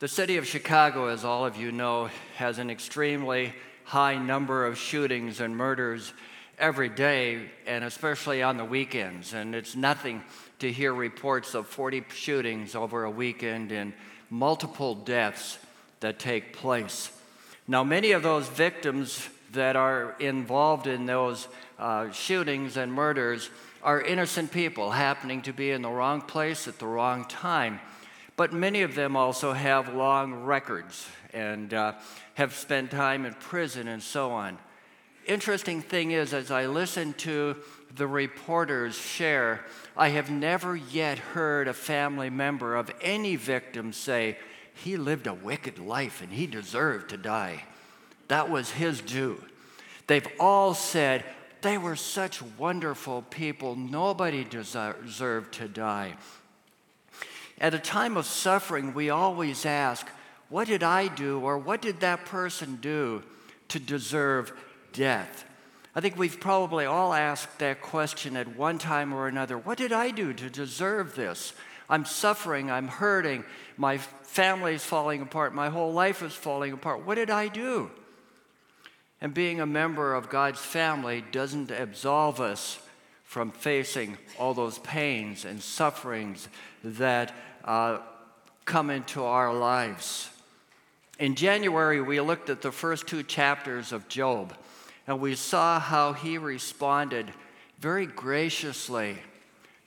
The city of Chicago, as all of you know, has an extremely high number of shootings and murders every day, and especially on the weekends. And it's nothing to hear reports of 40 shootings over a weekend and multiple deaths that take place. Now, many of those victims that are involved in those uh, shootings and murders are innocent people happening to be in the wrong place at the wrong time. But many of them also have long records and uh, have spent time in prison and so on. Interesting thing is, as I listen to the reporters share, I have never yet heard a family member of any victim say, he lived a wicked life and he deserved to die. That was his due. They've all said, they were such wonderful people, nobody deserved to die. At a time of suffering, we always ask, What did I do, or what did that person do to deserve death? I think we've probably all asked that question at one time or another. What did I do to deserve this? I'm suffering, I'm hurting, my family is falling apart, my whole life is falling apart. What did I do? And being a member of God's family doesn't absolve us from facing all those pains and sufferings that uh, come into our lives. In January, we looked at the first two chapters of Job, and we saw how he responded very graciously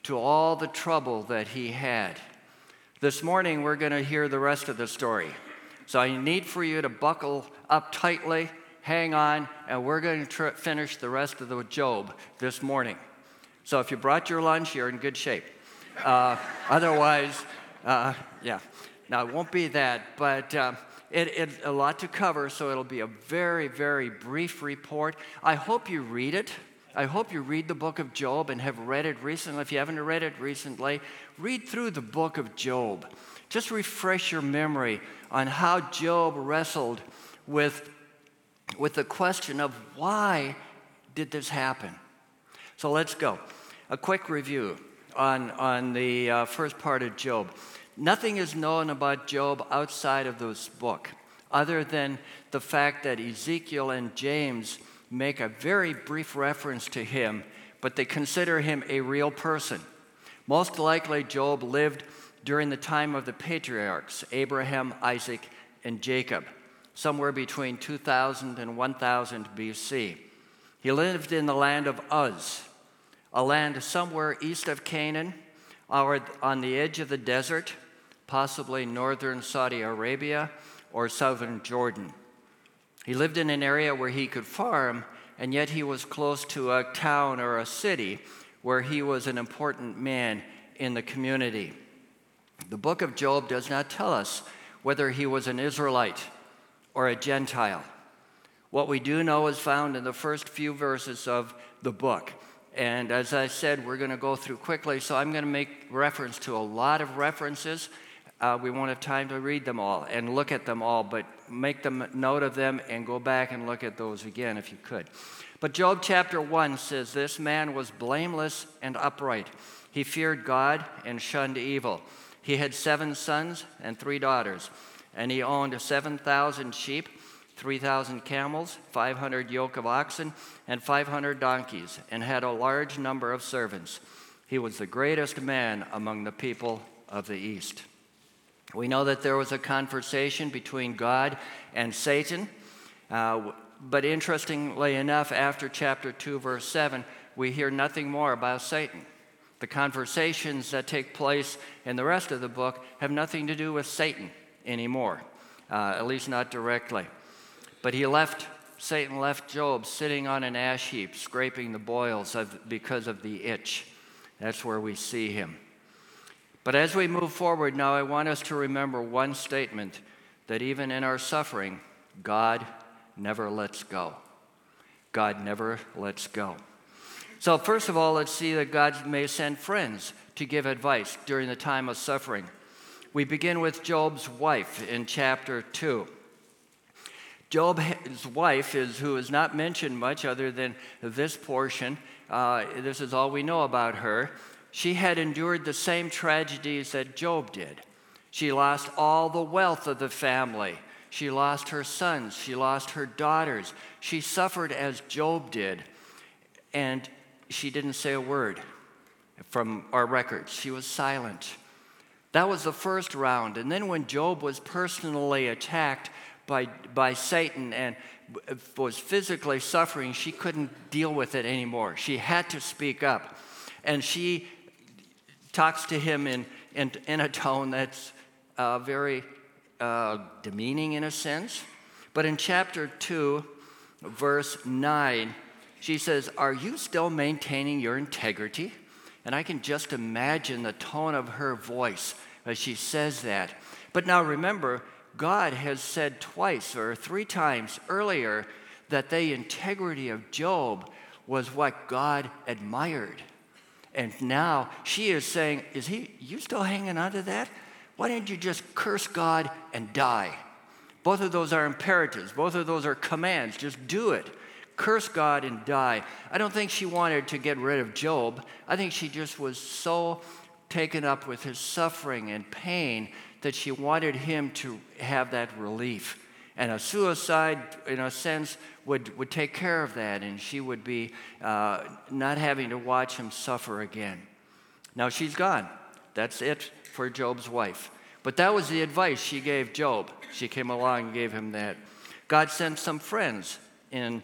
to all the trouble that he had. This morning, we're going to hear the rest of the story. So I need for you to buckle up tightly, hang on, and we're going to tr- finish the rest of the Job this morning. So if you brought your lunch, you're in good shape. Uh, otherwise, uh, yeah. Now, it won't be that, but uh, it, it's a lot to cover, so it'll be a very, very brief report. I hope you read it. I hope you read the book of Job and have read it recently. If you haven't read it recently, read through the book of Job. Just refresh your memory on how Job wrestled with, with the question of why did this happen? So let's go. A quick review on, on the uh, first part of Job. Nothing is known about Job outside of this book, other than the fact that Ezekiel and James make a very brief reference to him, but they consider him a real person. Most likely, Job lived during the time of the patriarchs Abraham, Isaac, and Jacob, somewhere between 2000 and 1000 BC. He lived in the land of Uz, a land somewhere east of Canaan, on the edge of the desert, possibly northern Saudi Arabia or southern Jordan. He lived in an area where he could farm, and yet he was close to a town or a city where he was an important man in the community. The book of Job does not tell us whether he was an Israelite or a Gentile. What we do know is found in the first few verses of the book. And as I said, we're going to go through quickly, so I'm going to make reference to a lot of references uh, we won't have time to read them all and look at them all, but make them note of them and go back and look at those again if you could. But Job chapter 1 says, This man was blameless and upright. He feared God and shunned evil. He had seven sons and three daughters, and he owned 7,000 sheep, 3,000 camels, 500 yoke of oxen, and 500 donkeys, and had a large number of servants. He was the greatest man among the people of the East. We know that there was a conversation between God and Satan. Uh, but interestingly enough, after chapter 2, verse 7, we hear nothing more about Satan. The conversations that take place in the rest of the book have nothing to do with Satan anymore, uh, at least not directly. But he left, Satan left Job sitting on an ash heap, scraping the boils of, because of the itch. That's where we see him. But as we move forward now, I want us to remember one statement that even in our suffering, God never lets go. God never lets go. So, first of all, let's see that God may send friends to give advice during the time of suffering. We begin with Job's wife in chapter 2. Job's wife is who is not mentioned much other than this portion. Uh, this is all we know about her she had endured the same tragedies that Job did. She lost all the wealth of the family. She lost her sons. She lost her daughters. She suffered as Job did. And she didn't say a word from our records. She was silent. That was the first round. And then when Job was personally attacked by, by Satan and was physically suffering, she couldn't deal with it anymore. She had to speak up. And she talks to him in, in, in a tone that's uh, very uh, demeaning in a sense. But in chapter 2, verse 9, she says, Are you still maintaining your integrity? And I can just imagine the tone of her voice as she says that. But now remember, God has said twice or three times earlier that the integrity of Job was what God admired. And now she is saying, Is he you still hanging on to that? Why didn't you just curse God and die? Both of those are imperatives, both of those are commands. Just do it curse God and die. I don't think she wanted to get rid of Job. I think she just was so taken up with his suffering and pain that she wanted him to have that relief. And a suicide, in a sense, would, would take care of that, and she would be uh, not having to watch him suffer again. Now she's gone. That's it for Job's wife. But that was the advice she gave Job. She came along and gave him that. God sent some friends in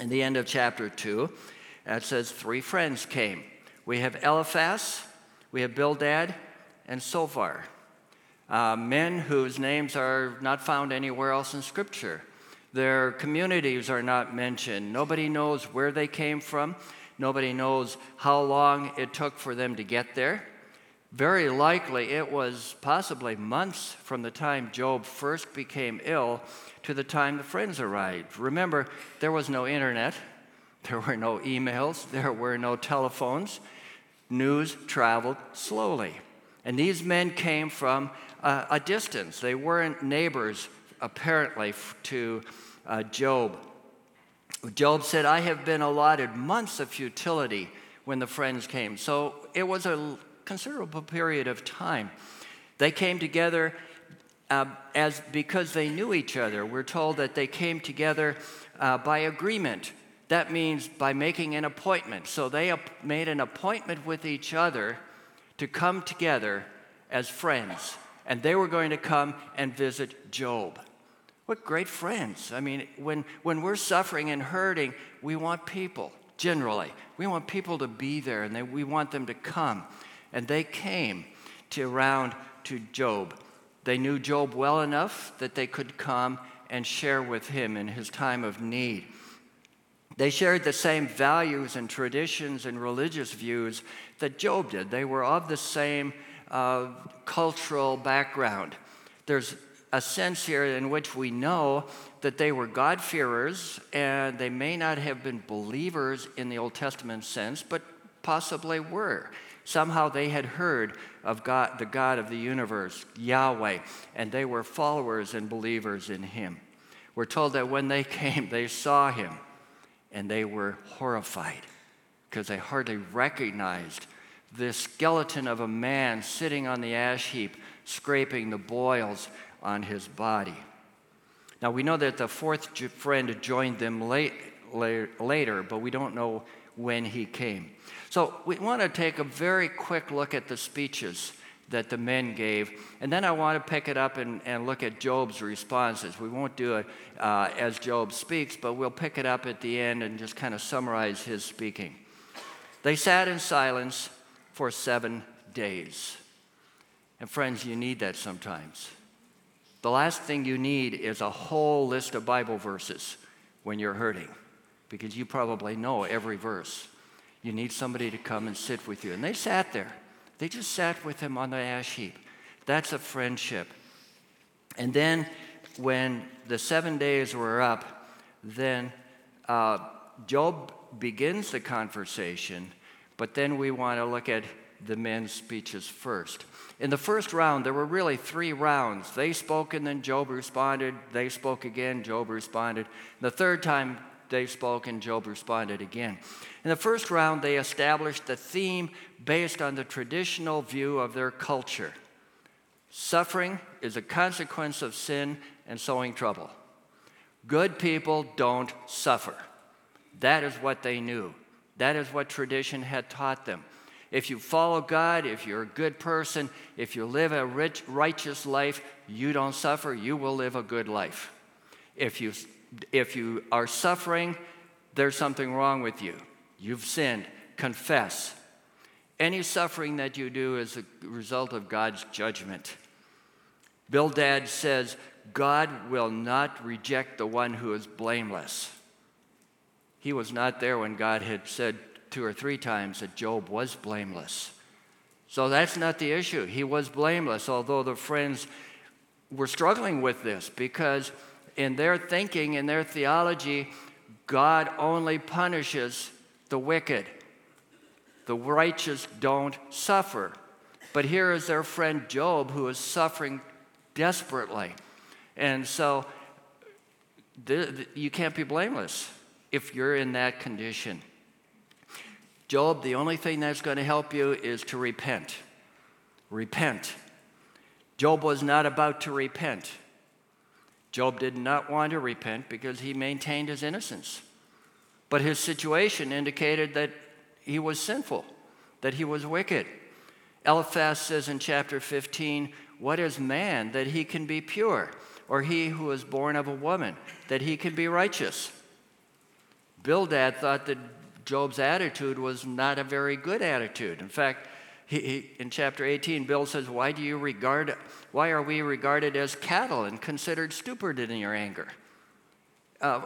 in the end of chapter 2, it says three friends came. We have Eliphaz, we have Bildad, and Zophar, uh, men whose names are not found anywhere else in Scripture. Their communities are not mentioned. Nobody knows where they came from. Nobody knows how long it took for them to get there. Very likely it was possibly months from the time Job first became ill to the time the friends arrived. Remember, there was no internet, there were no emails, there were no telephones. News traveled slowly. And these men came from uh, a distance. They weren't neighbors, apparently, to uh, Job. Job said, I have been allotted months of futility when the friends came. So it was a considerable period of time. They came together uh, as because they knew each other. We're told that they came together uh, by agreement. That means by making an appointment. So they ap- made an appointment with each other to come together as friends. And they were going to come and visit Job. What great friends. I mean, when, when we're suffering and hurting, we want people, generally. We want people to be there and they, we want them to come. And they came to around to Job. They knew Job well enough that they could come and share with him in his time of need. They shared the same values and traditions and religious views that Job did. They were of the same uh, cultural background. There's a sense here in which we know that they were God-fearers and they may not have been believers in the Old Testament sense, but possibly were. Somehow they had heard of God, the God of the universe, Yahweh, and they were followers and believers in Him. We're told that when they came, they saw Him and they were horrified because they hardly recognized this skeleton of a man sitting on the ash heap, scraping the boils on his body. Now, we know that the fourth friend joined them late, later, but we don't know when he came. So we want to take a very quick look at the speeches that the men gave. And then I want to pick it up and, and look at Job's responses. We won't do it uh, as Job speaks, but we'll pick it up at the end and just kind of summarize his speaking. They sat in silence for seven days. And friends, you need that sometimes. The last thing you need is a whole list of Bible verses when you're hurting because you probably know every verse. You need somebody to come and sit with you. And they sat there. They just sat with him on the ash heap. That's a friendship. And then when the seven days were up, then uh, Job begins the conversation, but then we want to look at the men's speeches first. In the first round, there were really three rounds. They spoke and then Job responded. They spoke again, Job responded. The third time, they spoke and Job responded again. In the first round, they established the theme based on the traditional view of their culture. Suffering is a consequence of sin and sowing trouble. Good people don't suffer. That is what they knew. That is what tradition had taught them. If you follow God, if you're a good person, if you live a rich, righteous life, you don't suffer, you will live a good life. If you, if you are suffering, there's something wrong with you. You've sinned. Confess. Any suffering that you do is a result of God's judgment. Bildad says, God will not reject the one who is blameless. He was not there when God had said two or three times that Job was blameless. So that's not the issue. He was blameless, although the friends were struggling with this because in their thinking, in their theology, God only punishes the wicked. The righteous don't suffer. But here is their friend Job who is suffering desperately. And so you can't be blameless if you're in that condition. Job, the only thing that's going to help you is to repent. Repent. Job was not about to repent. Job did not want to repent because he maintained his innocence. But his situation indicated that he was sinful, that he was wicked. Eliphaz says in chapter 15, What is man that he can be pure? Or he who is born of a woman, that he can be righteous? Bildad thought that Job's attitude was not a very good attitude. In fact, he, he, in chapter 18, Bill says, why, do you regard, why are we regarded as cattle and considered stupid in your anger? Uh,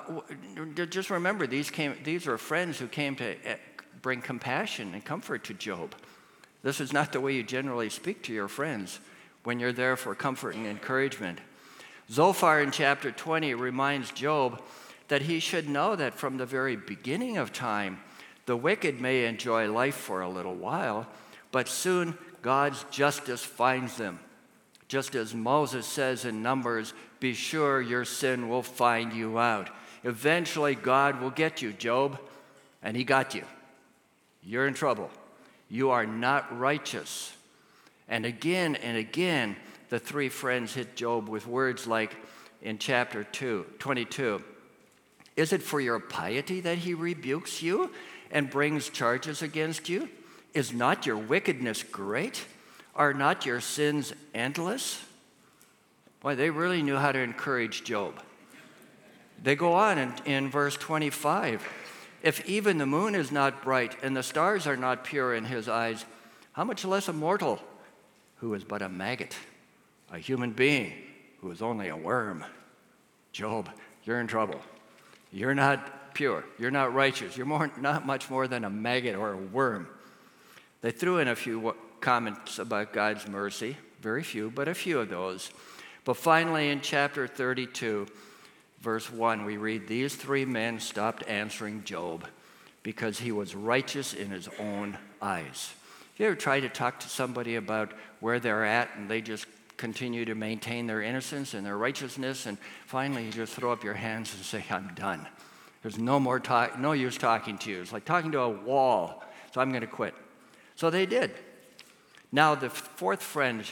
just remember, these, came, these are friends who came to eh, bring compassion and comfort to Job. This is not the way you generally speak to your friends when you're there for comfort and encouragement. Zophar in chapter 20 reminds Job that he should know that from the very beginning of time, the wicked may enjoy life for a little while, but soon God's justice finds them. Just as Moses says in Numbers, be sure your sin will find you out. Eventually, God will get you, Job, and he got you. You're in trouble. You are not righteous. And again and again, the three friends hit Job with words like in chapter 2, 22 Is it for your piety that he rebukes you and brings charges against you? Is not your wickedness great? Are not your sins endless? Boy, they really knew how to encourage Job. They go on in, in verse 25 If even the moon is not bright and the stars are not pure in his eyes, how much less a mortal who is but a maggot, a human being who is only a worm? Job, you're in trouble. You're not pure. You're not righteous. You're more, not much more than a maggot or a worm. They threw in a few comments about God's mercy, very few, but a few of those. But finally, in chapter 32, verse 1, we read These three men stopped answering Job because he was righteous in his own eyes. You ever try to talk to somebody about where they're at and they just continue to maintain their innocence and their righteousness, and finally you just throw up your hands and say, I'm done. There's no more talk, no use talking to you. It's like talking to a wall, so I'm going to quit. So they did. Now, the fourth friend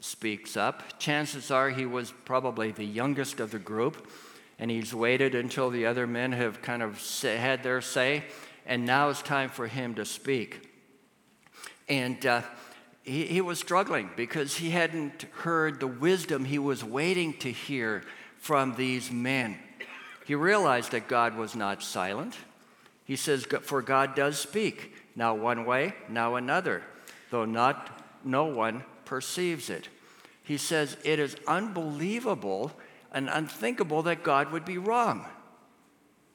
speaks up. Chances are he was probably the youngest of the group, and he's waited until the other men have kind of had their say, and now it's time for him to speak. And uh, he, he was struggling because he hadn't heard the wisdom he was waiting to hear from these men. He realized that God was not silent. He says, For God does speak now one way, now another, though not no one perceives it. He says it is unbelievable and unthinkable that God would be wrong.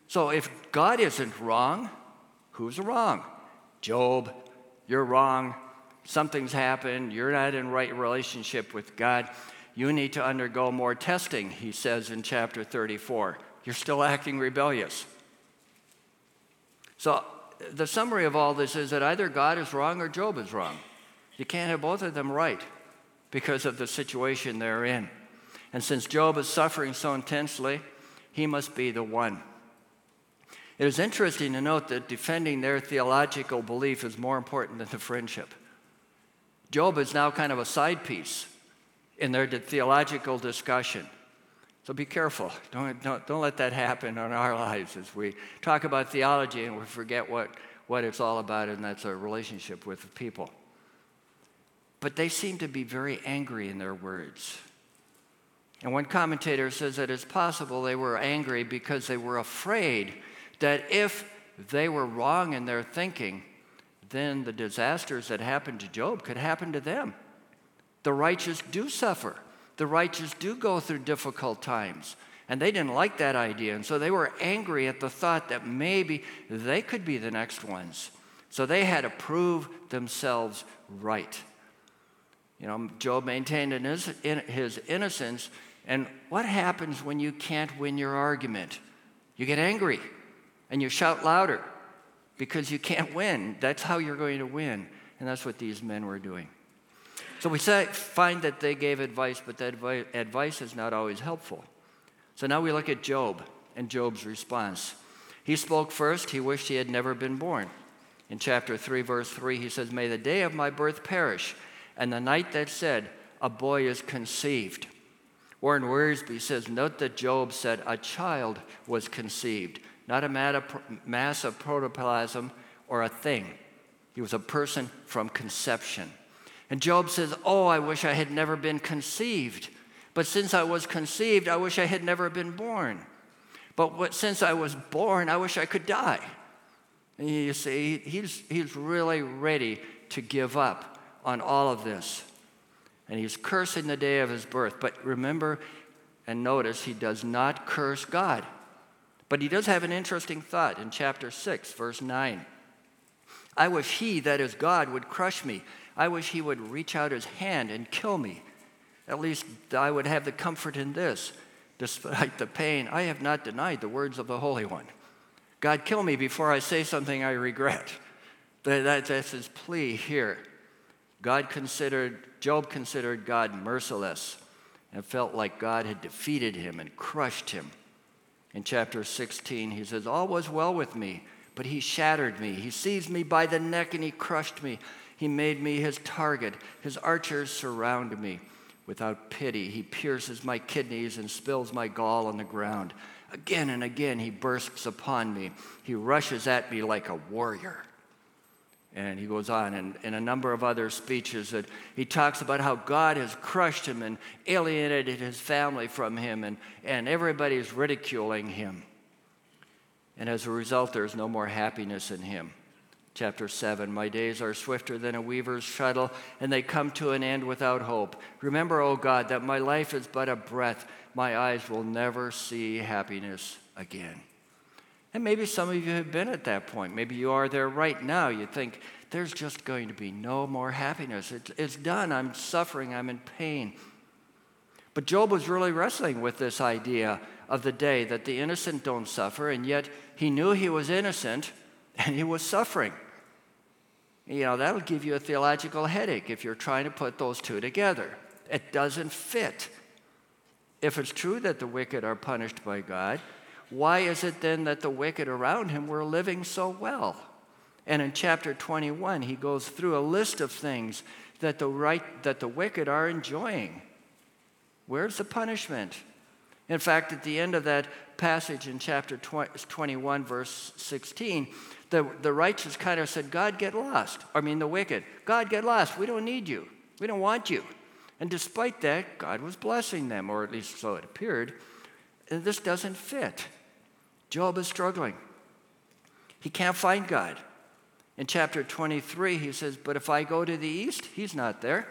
So if God isn't wrong, who's wrong? Job, you're wrong. Something's happened. You're not in right relationship with God. You need to undergo more testing, he says in chapter 34. You're still acting rebellious. So the summary of all this is that either God is wrong or Job is wrong. You can't have both of them right because of the situation they're in. And since Job is suffering so intensely, he must be the one. It is interesting to note that defending their theological belief is more important than the friendship. Job is now kind of a side piece. in their theological discussion. So be careful. Don't, don't, don't let that happen in our lives as we talk about theology and we forget what, what it's all about, and that's a relationship with the people. But they seem to be very angry in their words. And one commentator says that it's possible they were angry because they were afraid that if they were wrong in their thinking, then the disasters that happened to Job could happen to them. The righteous do suffer the righteous do go through difficult times. And they didn't like that idea. And so they were angry at the thought that maybe they could be the next ones. So they had to prove themselves right. You know, Job maintained his, innocence. And what happens when you can't win your argument? You get angry and you shout louder because you can't win. That's how you're going to win. And that's what these men were doing. So we say, find that they gave advice, but that advice is not always helpful. So now we look at Job and Job's response. He spoke first, he wished he had never been born. In chapter 3, verse 3, he says, May the day of my birth perish, and the night that said, A boy is conceived. Warren Wiersbe says, Note that Job said, A child was conceived, not a mass of protoplasm or a thing. He was a person from conception. And Job says, Oh, I wish I had never been conceived. But since I was conceived, I wish I had never been born. But what, since I was born, I wish I could die. And you see, he's, he's really ready to give up on all of this. And he's cursing the day of his birth. But remember and notice, he does not curse God. But he does have an interesting thought in chapter 6, verse 9. I wish he, that is God, would crush me I wish he would reach out his hand and kill me. At least I would have the comfort in this. Despite the pain, I have not denied the words of the Holy One. God, kill me before I say something I regret. that's his plea here. God considered, Job considered God merciless and felt like God had defeated him and crushed him. In chapter 16, he says, All was well with me, but he shattered me. He seized me by the neck and he crushed me. He made me his target. His archers surround me. Without pity, he pierces my kidneys and spills my gall on the ground. Again and again, he bursts upon me. He rushes at me like a warrior. And he goes on in, in a number of other speeches that he talks about how God has crushed him and alienated his family from him, and, and everybody's ridiculing him. And as a result, there's no more happiness in him chapter 7 My days are swifter than a weaver's shuttle, and they come to an end without hope. Remember, O God, that my life is but a breath. My eyes will never see happiness again. And maybe some of you have been at that point. Maybe you are there right now. You think, there's just going to be no more happiness. It's, it's done. I'm suffering. I'm in pain. But Job was really wrestling with this idea of the day that the innocent don't suffer, and yet he knew he was innocent and he was suffering. You know, that'll give you a theological headache if you're trying to put those two together. It doesn't fit. If it's true that the wicked are punished by God, why is it then that the wicked around him were living so well? And in chapter 21, he goes through a list of things that the, right, that the wicked are enjoying. Where's the punishment? In fact, at the end of that passage in chapter 21, verse 16, the, the righteous kind of said, God, get lost. I mean, the wicked, God, get lost. We don't need you. We don't want you. And despite that, God was blessing them, or at least so it appeared. And this doesn't fit. Job is struggling. He can't find God. In chapter 23, he says, But if I go to the east, he's not there.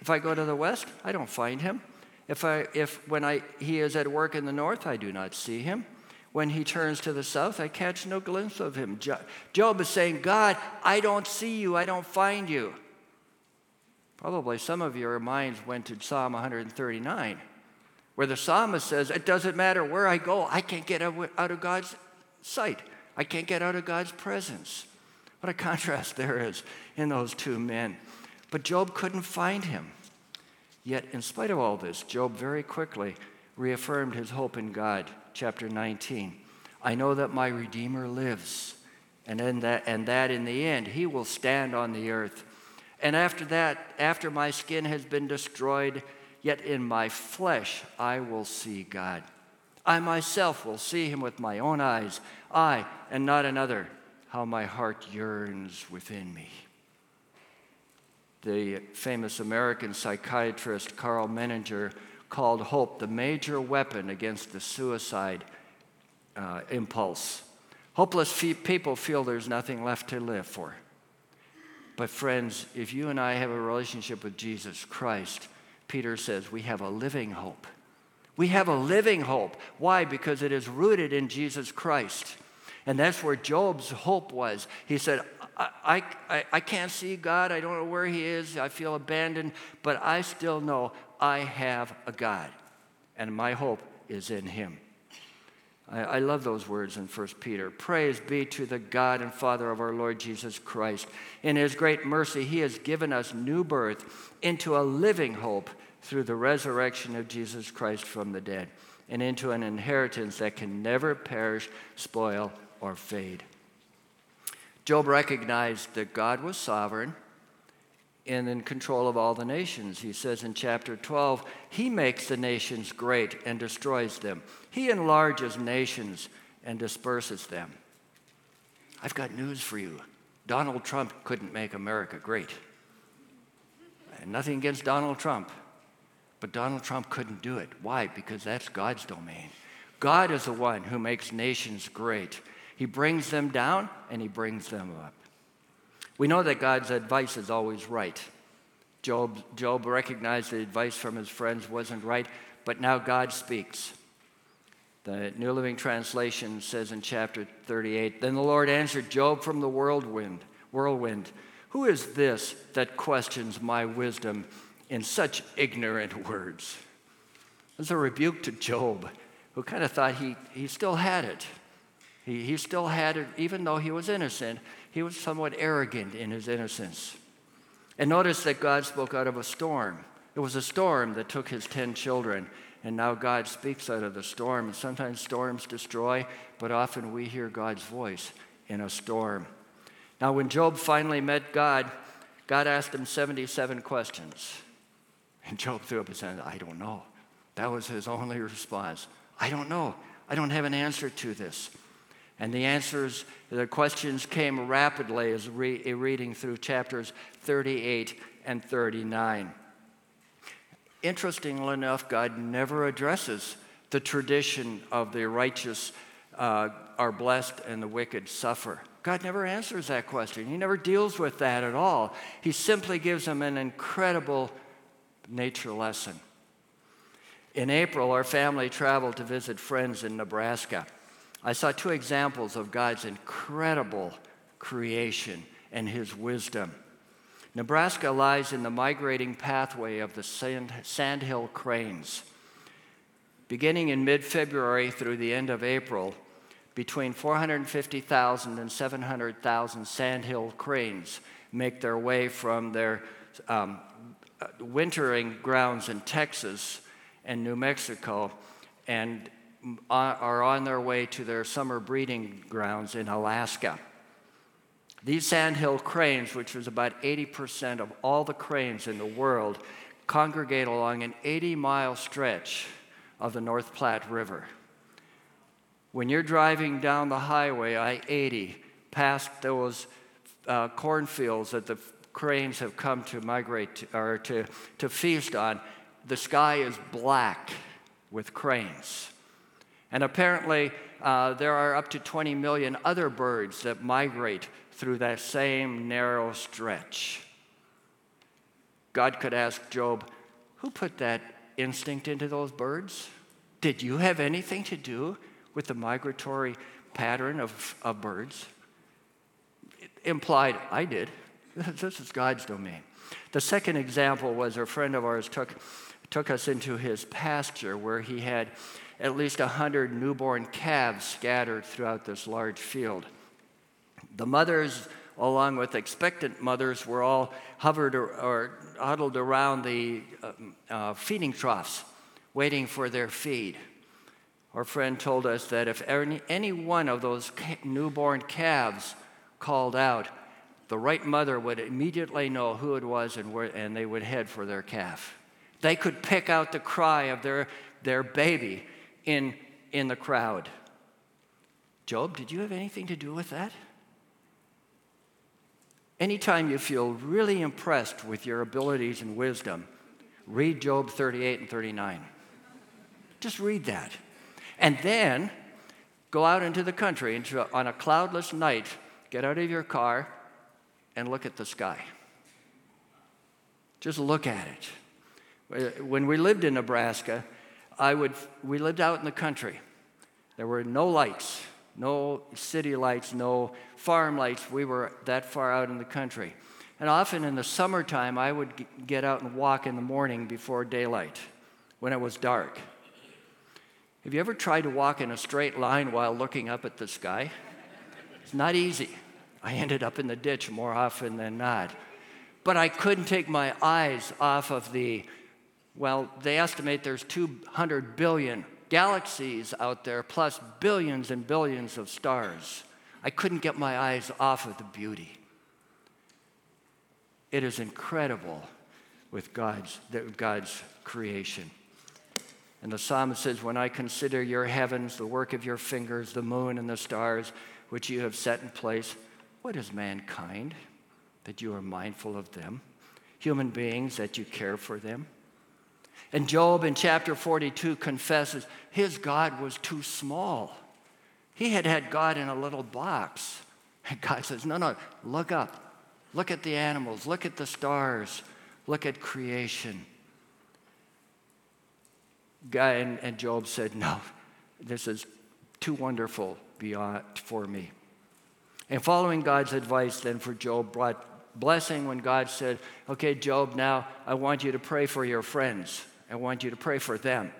If I go to the west, I don't find him. If, I, if when I, he is at work in the north, I do not see him. When he turns to the south, I catch no glimpse of him. Job is saying, God, I don't see you, I don't find you. Probably some of your minds went to Psalm 139, where the psalmist says, It doesn't matter where I go, I can't get out of God's sight. I can't get out of God's presence. What a contrast there is in those two men. But Job couldn't find him. Yet, in spite of all this, Job very quickly reaffirmed his hope in God chapter 19. I know that my Redeemer lives, and, in that, and that in the end he will stand on the earth. And after that, after my skin has been destroyed, yet in my flesh I will see God. I myself will see him with my own eyes, I and not another. How my heart yearns within me. The famous American psychiatrist Karl Menninger called hope the major weapon against the suicide uh, impulse. Hopeless people feel there's nothing left to live for. But, friends, if you and I have a relationship with Jesus Christ, Peter says we have a living hope. We have a living hope. Why? Because it is rooted in Jesus Christ. And that's where Job's hope was. He said, I, I, I can't see God. I don't know where He is. I feel abandoned, but I still know I have a God, and my hope is in Him. I, I love those words in 1 Peter. Praise be to the God and Father of our Lord Jesus Christ. In his great mercy, he has given us new birth into a living hope through the resurrection of Jesus Christ from the dead, and into an inheritance that can never perish, spoil, or fade. Job recognized that God was sovereign and in control of all the nations. He says in chapter 12, He makes the nations great and destroys them. He enlarges nations and disperses them. I've got news for you. Donald Trump couldn't make America great. And nothing against Donald Trump, but Donald Trump couldn't do it. Why? Because that's God's domain. God is the one who makes nations great. He brings them down and he brings them up. We know that God's advice is always right. Job, Job recognized the advice from his friends wasn't right, but now God speaks. The New Living Translation says in chapter 38 Then the Lord answered Job from the whirlwind, whirlwind Who is this that questions my wisdom in such ignorant words? It's a rebuke to Job, who kind of thought he, he still had it. He, he still had it, even though he was innocent he was somewhat arrogant in his innocence. And notice that God spoke out of a storm. It was a storm that took his 10 children, and now God speaks out of the storm. And sometimes storms destroy, but often we hear God's voice in a storm. Now, when Job finally met God, God asked him 77 questions. And Job threw up his hand, I don't know. That was his only response. I don't know. I don't have an answer to this. And the answers, the questions came rapidly as re- reading through chapters 38 and 39. Interestingly enough, God never addresses the tradition of the righteous uh, are blessed and the wicked suffer. God never answers that question. He never deals with that at all. He simply gives them an incredible nature lesson. In April, our family traveled to visit friends in Nebraska. I saw two examples of God's incredible creation and his wisdom. Nebraska lies in the migrating pathway of the sand, sandhill cranes. Beginning in mid February through the end of April, between 450,000 and 700,000 sandhill cranes make their way from their um, wintering grounds in Texas and New Mexico and are on their way to their summer breeding grounds in Alaska. These sandhill cranes, which is about 80% of all the cranes in the world, congregate along an 80 mile stretch of the North Platte River. When you're driving down the highway, I 80, past those uh, cornfields that the cranes have come to migrate to, or to, to feast on, the sky is black with cranes. And apparently, uh, there are up to 20 million other birds that migrate through that same narrow stretch. God could ask Job, Who put that instinct into those birds? Did you have anything to do with the migratory pattern of, of birds? It implied, I did. This is God's domain. The second example was a friend of ours took, took us into his pasture where he had at least 100 newborn calves scattered throughout this large field. The mothers, along with expectant mothers, were all hovered or, or huddled around the uh, uh, feeding troughs, waiting for their feed. Our friend told us that if any, any one of those ca- newborn calves called out, the right mother would immediately know who it was and, where, and they would head for their calf. They could pick out the cry of their, their baby in, in the crowd. Job, did you have anything to do with that? Anytime you feel really impressed with your abilities and wisdom, read Job 38 and 39. Just read that. And then go out into the country into, on a cloudless night, get out of your car and look at the sky. Just look at it. Uh, when we lived in Nebraska, I would, we lived out in the country. There were no lights, no city lights, no farm lights. We were that far out in the country. And often in the summertime, I would get out and walk in the morning before daylight when it was dark. Have you ever tried to walk in a straight line while looking up at the sky? It's not easy. I ended up in the ditch more often than not. But I couldn't take my eyes off of the, well, they estimate there's 200 billion galaxies out there, plus billions and billions of stars. I couldn't get my eyes off of the beauty. It is incredible with God's, God's creation. And the psalmist says, When I consider your heavens, the work of your fingers, the moon and the stars, which you have set in place, what is mankind that you are mindful of them? Human beings that you care for them? And Job in chapter 42 confesses his God was too small. He had had God in a little box. And God says, No, no, look up. Look at the animals. Look at the stars. Look at creation. God and, and Job said, No, this is too wonderful beyond for me. And following God's advice then for Job brought blessing when God said, Okay, Job, now I want you to pray for your friends. I want you to pray for them.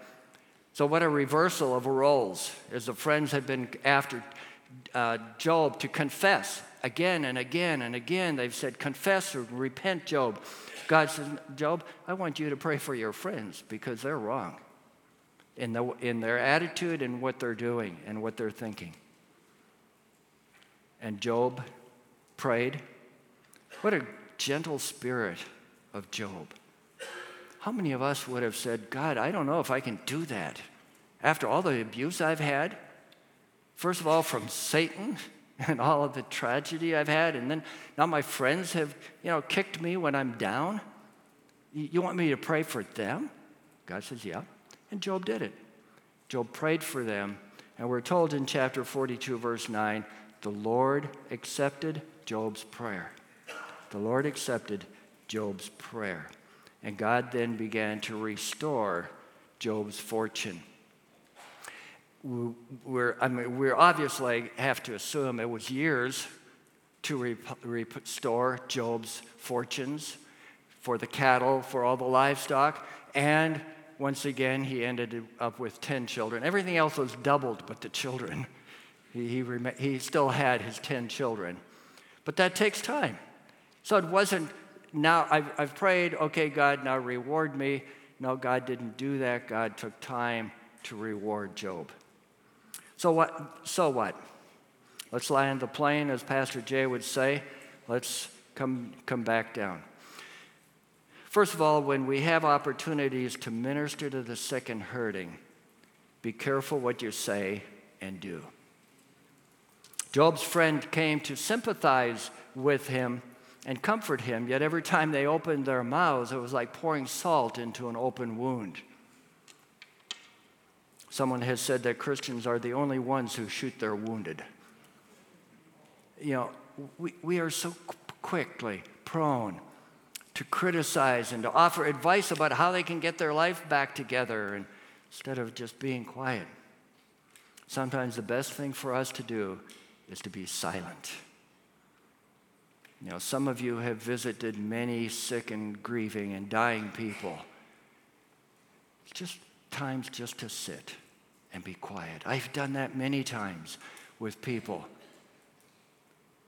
So, what a reversal of roles, as the friends had been after uh, Job to confess again and again and again. They've said, Confess or repent, Job. God says, Job, I want you to pray for your friends because they're wrong in, the, in their attitude and what they're doing and what they're thinking. And Job prayed. What a gentle spirit of Job. How many of us would have said, God, I don't know if I can do that after all the abuse I've had? First of all, from Satan and all of the tragedy I've had, and then now my friends have, you know, kicked me when I'm down. You want me to pray for them? God says, Yeah. And Job did it. Job prayed for them, and we're told in chapter 42, verse 9, the Lord accepted Job's prayer. The Lord accepted Job's prayer. And God then began to restore Job's fortune. We're, I mean, we obviously have to assume it was years to restore Job's fortunes for the cattle, for all the livestock, and once again, he ended up with 10 children. Everything else was doubled but the children. He, he, he still had his 10 children. But that takes time. So it wasn't now I've, I've prayed, okay, God, now reward me. No, God didn't do that. God took time to reward Job. So what? So what? Let's land the plane, as Pastor Jay would say. Let's come, come back down. First of all, when we have opportunities to minister to the sick and hurting, be careful what you say and do. Job's friend came to sympathize with him and comfort him, yet every time they opened their mouths, it was like pouring salt into an open wound. Someone has said that Christians are the only ones who shoot their wounded. You know, we, we are so quickly prone to criticize and to offer advice about how they can get their life back together instead of just being quiet. Sometimes the best thing for us to do is to be silent. You know, some of you have visited many sick and grieving and dying people. Just times just to sit and be quiet. I've done that many times with people.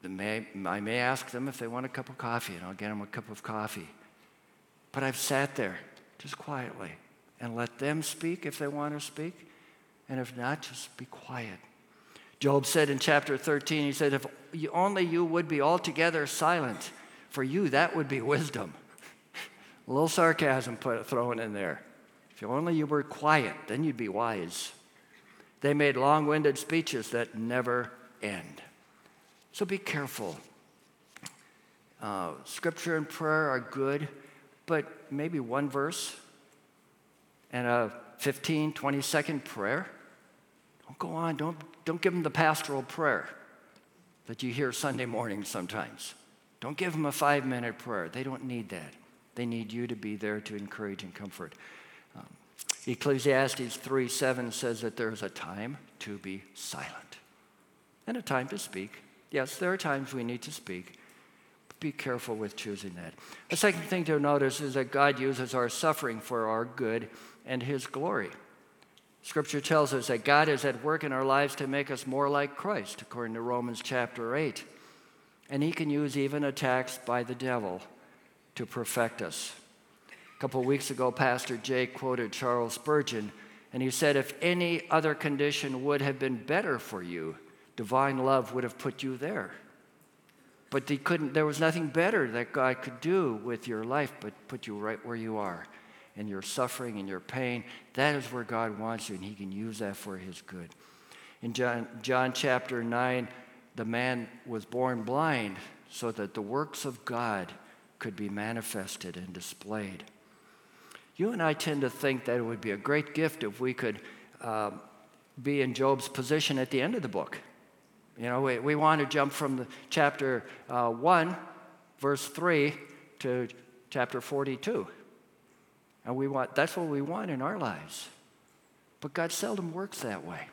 May, I may ask them if they want a cup of coffee, and I'll get them a cup of coffee. But I've sat there just quietly and let them speak if they want to speak, and if not, just be quiet. Job said in chapter 13, he said, If only you would be altogether silent, for you that would be wisdom. A little sarcasm put, thrown in there. If only you were quiet, then you'd be wise. They made long winded speeches that never end. So be careful. Uh, scripture and prayer are good, but maybe one verse and a 15, 20 second prayer. Don't go on, don't, don't give them the pastoral prayer that you hear Sunday morning sometimes. Don't give them a five minute prayer. They don't need that. They need you to be there to encourage and comfort. Um, Ecclesiastes 3 7 says that there is a time to be silent and a time to speak. Yes, there are times we need to speak. But be careful with choosing that. The second thing to notice is that God uses our suffering for our good and His glory. Scripture tells us that God is at work in our lives to make us more like Christ, according to Romans chapter 8. And He can use even attacks by the devil to perfect us. A couple of weeks ago, Pastor Jay quoted Charles Spurgeon, and he said, If any other condition would have been better for you, divine love would have put you there. But there was nothing better that God could do with your life but put you right where you are. In your suffering and your pain, that is where God wants you, and he can use that for his good. In John, John chapter 9, the man was born blind so that the works of God could be manifested and displayed. You and I tend to think that it would be a great gift if we could uh, be in Job's position at the end of the book. You know, we, we want to jump from the chapter uh, 1, verse 3, to chapter 42. And we want, that's what we want in our lives. But God seldom works that way.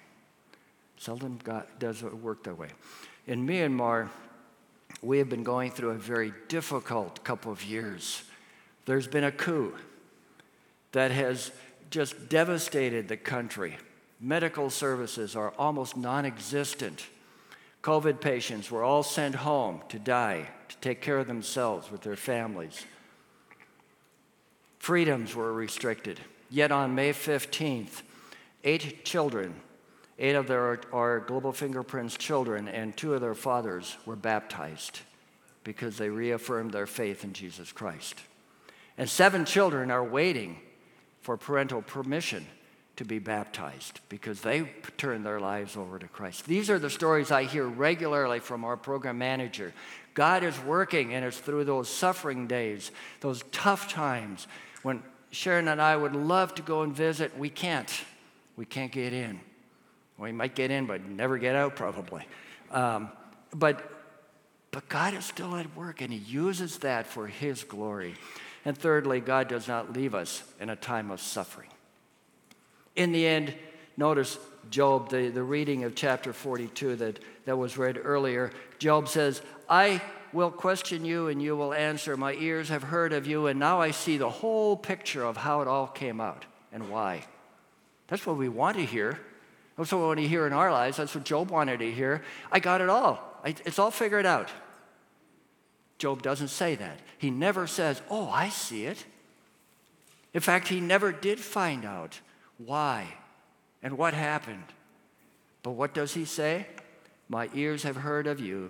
Seldom God does it work that way. In Myanmar, we have been going through a very difficult couple of years. There's been a coup that has just devastated the country. Medical services are almost non existent. COVID patients were all sent home to die, to take care of themselves with their families. Freedoms were restricted. Yet on May 15th, eight children, eight of their, our Global Fingerprints children, and two of their fathers were baptized because they reaffirmed their faith in Jesus Christ. And seven children are waiting for parental permission to be baptized because they turned their lives over to Christ. These are the stories I hear regularly from our program manager. God is working, and it's through those suffering days, those tough times when Sharon and I would love to go and visit. We can't. We can't get in. We might get in, but never get out, probably. Um, but, but God is still at work, and He uses that for His glory. And thirdly, God does not leave us in a time of suffering. In the end, notice Job, the, the reading of chapter 42 that, that was read earlier. Job says, I will question you and you will answer. My ears have heard of you, and now I see the whole picture of how it all came out and why. That's what we want to hear. That's what we want to hear in our lives. That's what Job wanted to hear. I got it all. I, it's all figured out. Job doesn't say that. He never says, Oh, I see it. In fact, he never did find out why and what happened. But what does he say? My ears have heard of you,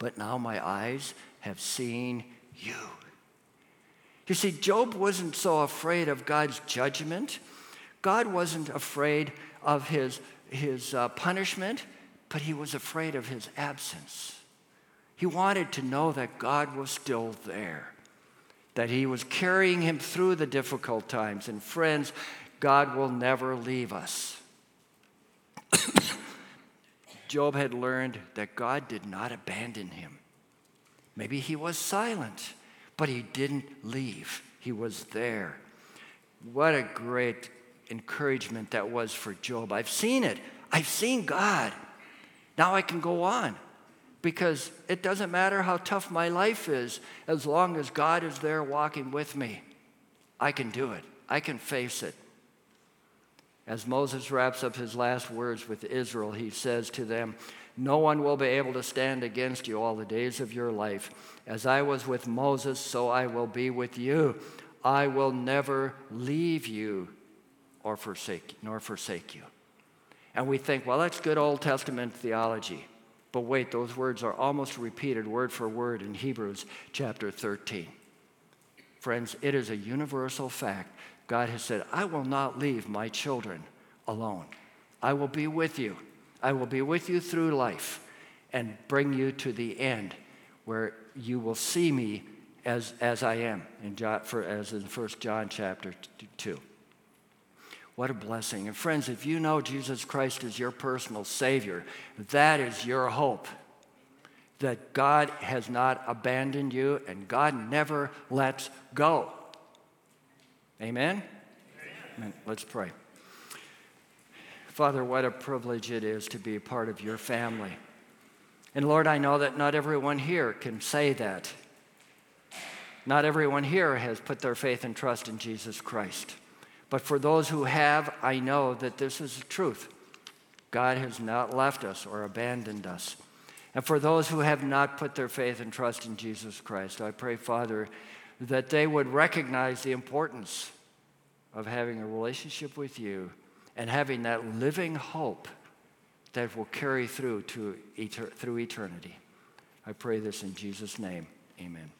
but now my eyes have seen you. You see, Job wasn't so afraid of God's judgment. God wasn't afraid of his, his uh, punishment, but he was afraid of his absence. He wanted to know that God was still there, that He was carrying him through the difficult times. And friends, God will never leave us. Job had learned that God did not abandon him. Maybe he was silent, but he didn't leave. He was there. What a great encouragement that was for Job. I've seen it. I've seen God. Now I can go on because it doesn't matter how tough my life is, as long as God is there walking with me, I can do it. I can face it. As Moses wraps up his last words with Israel, he says to them, No one will be able to stand against you all the days of your life. As I was with Moses, so I will be with you. I will never leave you or forsake, nor forsake you. And we think, well, that's good Old Testament theology. But wait, those words are almost repeated word for word in Hebrews chapter 13. Friends, it is a universal fact. God has said, I will not leave my children alone. I will be with you. I will be with you through life and bring you to the end where you will see me as, as I am, in John, for, as in 1 John chapter 2. What a blessing. And friends, if you know Jesus Christ is your personal Savior, that is your hope. That God has not abandoned you and God never lets go. Amen? Amen. Let's pray. Father, what a privilege it is to be a part of your family. And Lord, I know that not everyone here can say that. Not everyone here has put their faith and trust in Jesus Christ. But for those who have, I know that this is the truth. God has not left us or abandoned us. And for those who have not put their faith and trust in Jesus Christ, I pray, Father, that they would recognize the importance of having a relationship with you and having that living hope that will carry through to through eternity. I pray this in Jesus' name. Amen.